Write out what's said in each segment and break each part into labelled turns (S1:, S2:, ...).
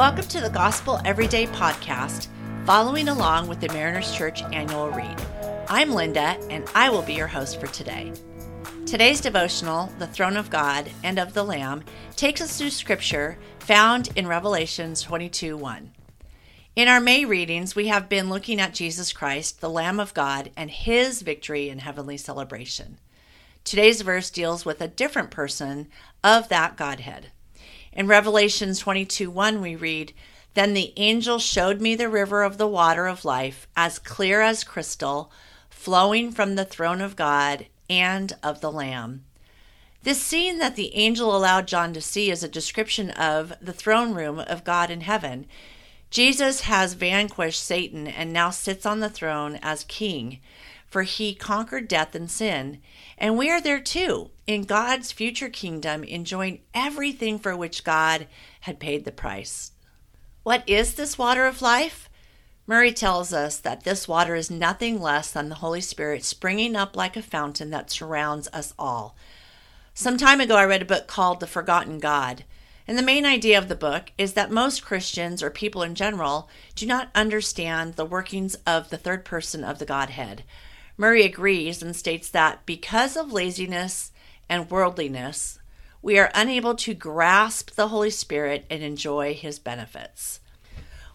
S1: Welcome to the Gospel Everyday podcast, following along with the Mariners Church annual read. I'm Linda, and I will be your host for today. Today's devotional, The Throne of God and of the Lamb, takes us through scripture found in Revelations 22 1. In our May readings, we have been looking at Jesus Christ, the Lamb of God, and his victory in heavenly celebration. Today's verse deals with a different person of that Godhead. In Revelations 22 1, we read, Then the angel showed me the river of the water of life, as clear as crystal, flowing from the throne of God and of the Lamb. This scene that the angel allowed John to see is a description of the throne room of God in heaven. Jesus has vanquished Satan and now sits on the throne as king for he conquered death and sin. And we are there too, in God's future kingdom, enjoying everything for which God had paid the price. What is this water of life? Murray tells us that this water is nothing less than the Holy Spirit springing up like a fountain that surrounds us all. Some time ago, I read a book called The Forgotten God. And the main idea of the book is that most Christians or people in general do not understand the workings of the third person of the Godhead. Murray agrees and states that because of laziness and worldliness, we are unable to grasp the Holy Spirit and enjoy his benefits.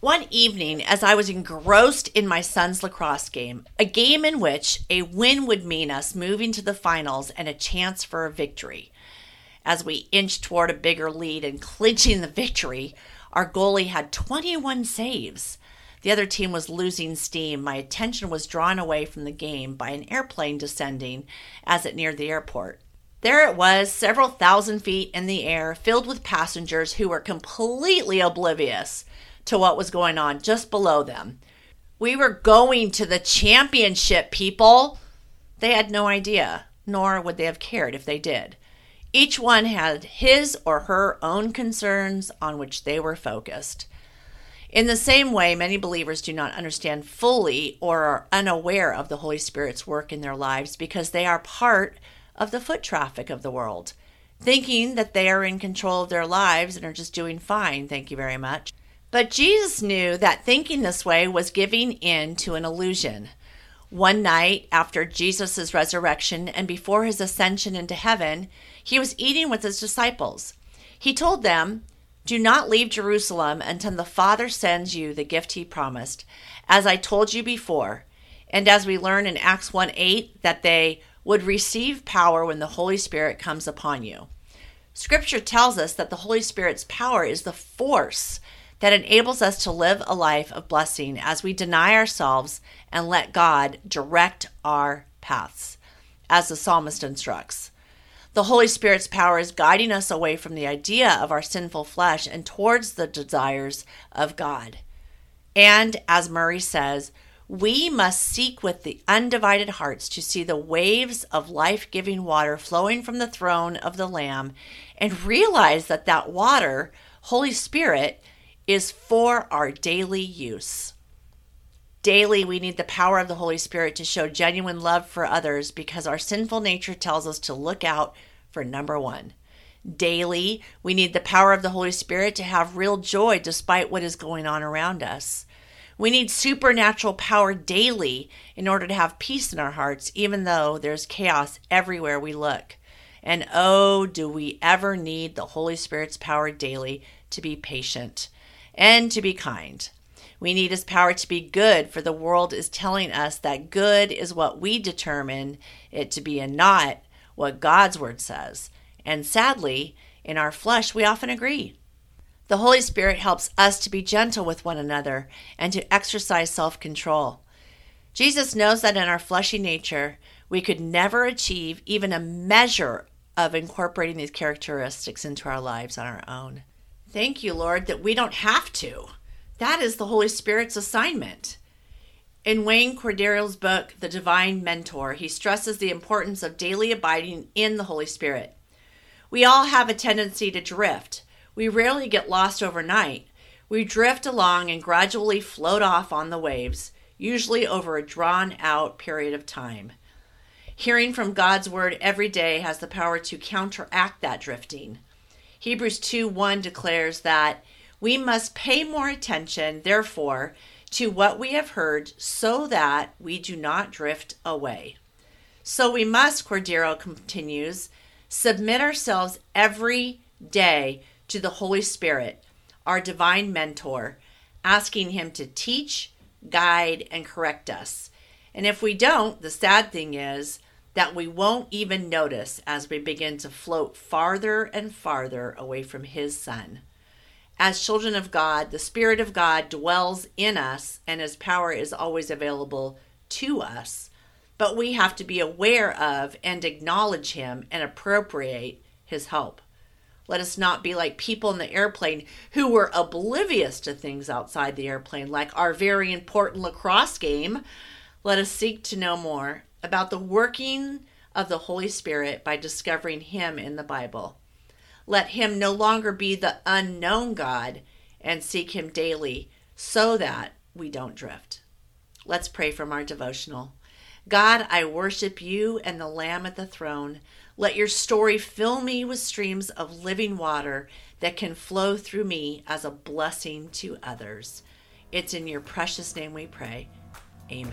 S1: One evening, as I was engrossed in my son's lacrosse game, a game in which a win would mean us moving to the finals and a chance for a victory, as we inched toward a bigger lead and clinching the victory, our goalie had 21 saves. The other team was losing steam. My attention was drawn away from the game by an airplane descending as it neared the airport. There it was, several thousand feet in the air, filled with passengers who were completely oblivious to what was going on just below them. We were going to the championship, people! They had no idea, nor would they have cared if they did. Each one had his or her own concerns on which they were focused. In the same way, many believers do not understand fully or are unaware of the Holy Spirit's work in their lives because they are part of the foot traffic of the world, thinking that they are in control of their lives and are just doing fine, thank you very much. But Jesus knew that thinking this way was giving in to an illusion. One night after Jesus' resurrection and before his ascension into heaven, he was eating with his disciples. He told them, do not leave Jerusalem until the Father sends you the gift he promised, as I told you before. And as we learn in Acts 1 8, that they would receive power when the Holy Spirit comes upon you. Scripture tells us that the Holy Spirit's power is the force that enables us to live a life of blessing as we deny ourselves and let God direct our paths, as the psalmist instructs. The Holy Spirit's power is guiding us away from the idea of our sinful flesh and towards the desires of God. And as Murray says, we must seek with the undivided hearts to see the waves of life giving water flowing from the throne of the Lamb and realize that that water, Holy Spirit, is for our daily use. Daily, we need the power of the Holy Spirit to show genuine love for others because our sinful nature tells us to look out for number one. Daily, we need the power of the Holy Spirit to have real joy despite what is going on around us. We need supernatural power daily in order to have peace in our hearts, even though there's chaos everywhere we look. And oh, do we ever need the Holy Spirit's power daily to be patient and to be kind. We need his power to be good, for the world is telling us that good is what we determine it to be and not what God's word says. And sadly, in our flesh, we often agree. The Holy Spirit helps us to be gentle with one another and to exercise self control. Jesus knows that in our fleshy nature, we could never achieve even a measure of incorporating these characteristics into our lives on our own. Thank you, Lord, that we don't have to. That is the Holy Spirit's assignment. In Wayne Cordeiro's book, The Divine Mentor, he stresses the importance of daily abiding in the Holy Spirit. We all have a tendency to drift. We rarely get lost overnight. We drift along and gradually float off on the waves, usually over a drawn out period of time. Hearing from God's word every day has the power to counteract that drifting. Hebrews 2 1 declares that We must pay more attention, therefore, to what we have heard so that we do not drift away. So we must, Cordeiro continues, submit ourselves every day to the Holy Spirit, our divine mentor, asking Him to teach, guide, and correct us. And if we don't, the sad thing is that we won't even notice as we begin to float farther and farther away from His Son. As children of God, the Spirit of God dwells in us and His power is always available to us. But we have to be aware of and acknowledge Him and appropriate His help. Let us not be like people in the airplane who were oblivious to things outside the airplane, like our very important lacrosse game. Let us seek to know more about the working of the Holy Spirit by discovering Him in the Bible. Let Him no longer be the unknown God and seek Him daily so that we don't drift. Let's pray from our devotional. God, I worship you and the Lamb at the throne. Let your story fill me with streams of living water that can flow through me as a blessing to others. It's in your precious name we pray. Amen.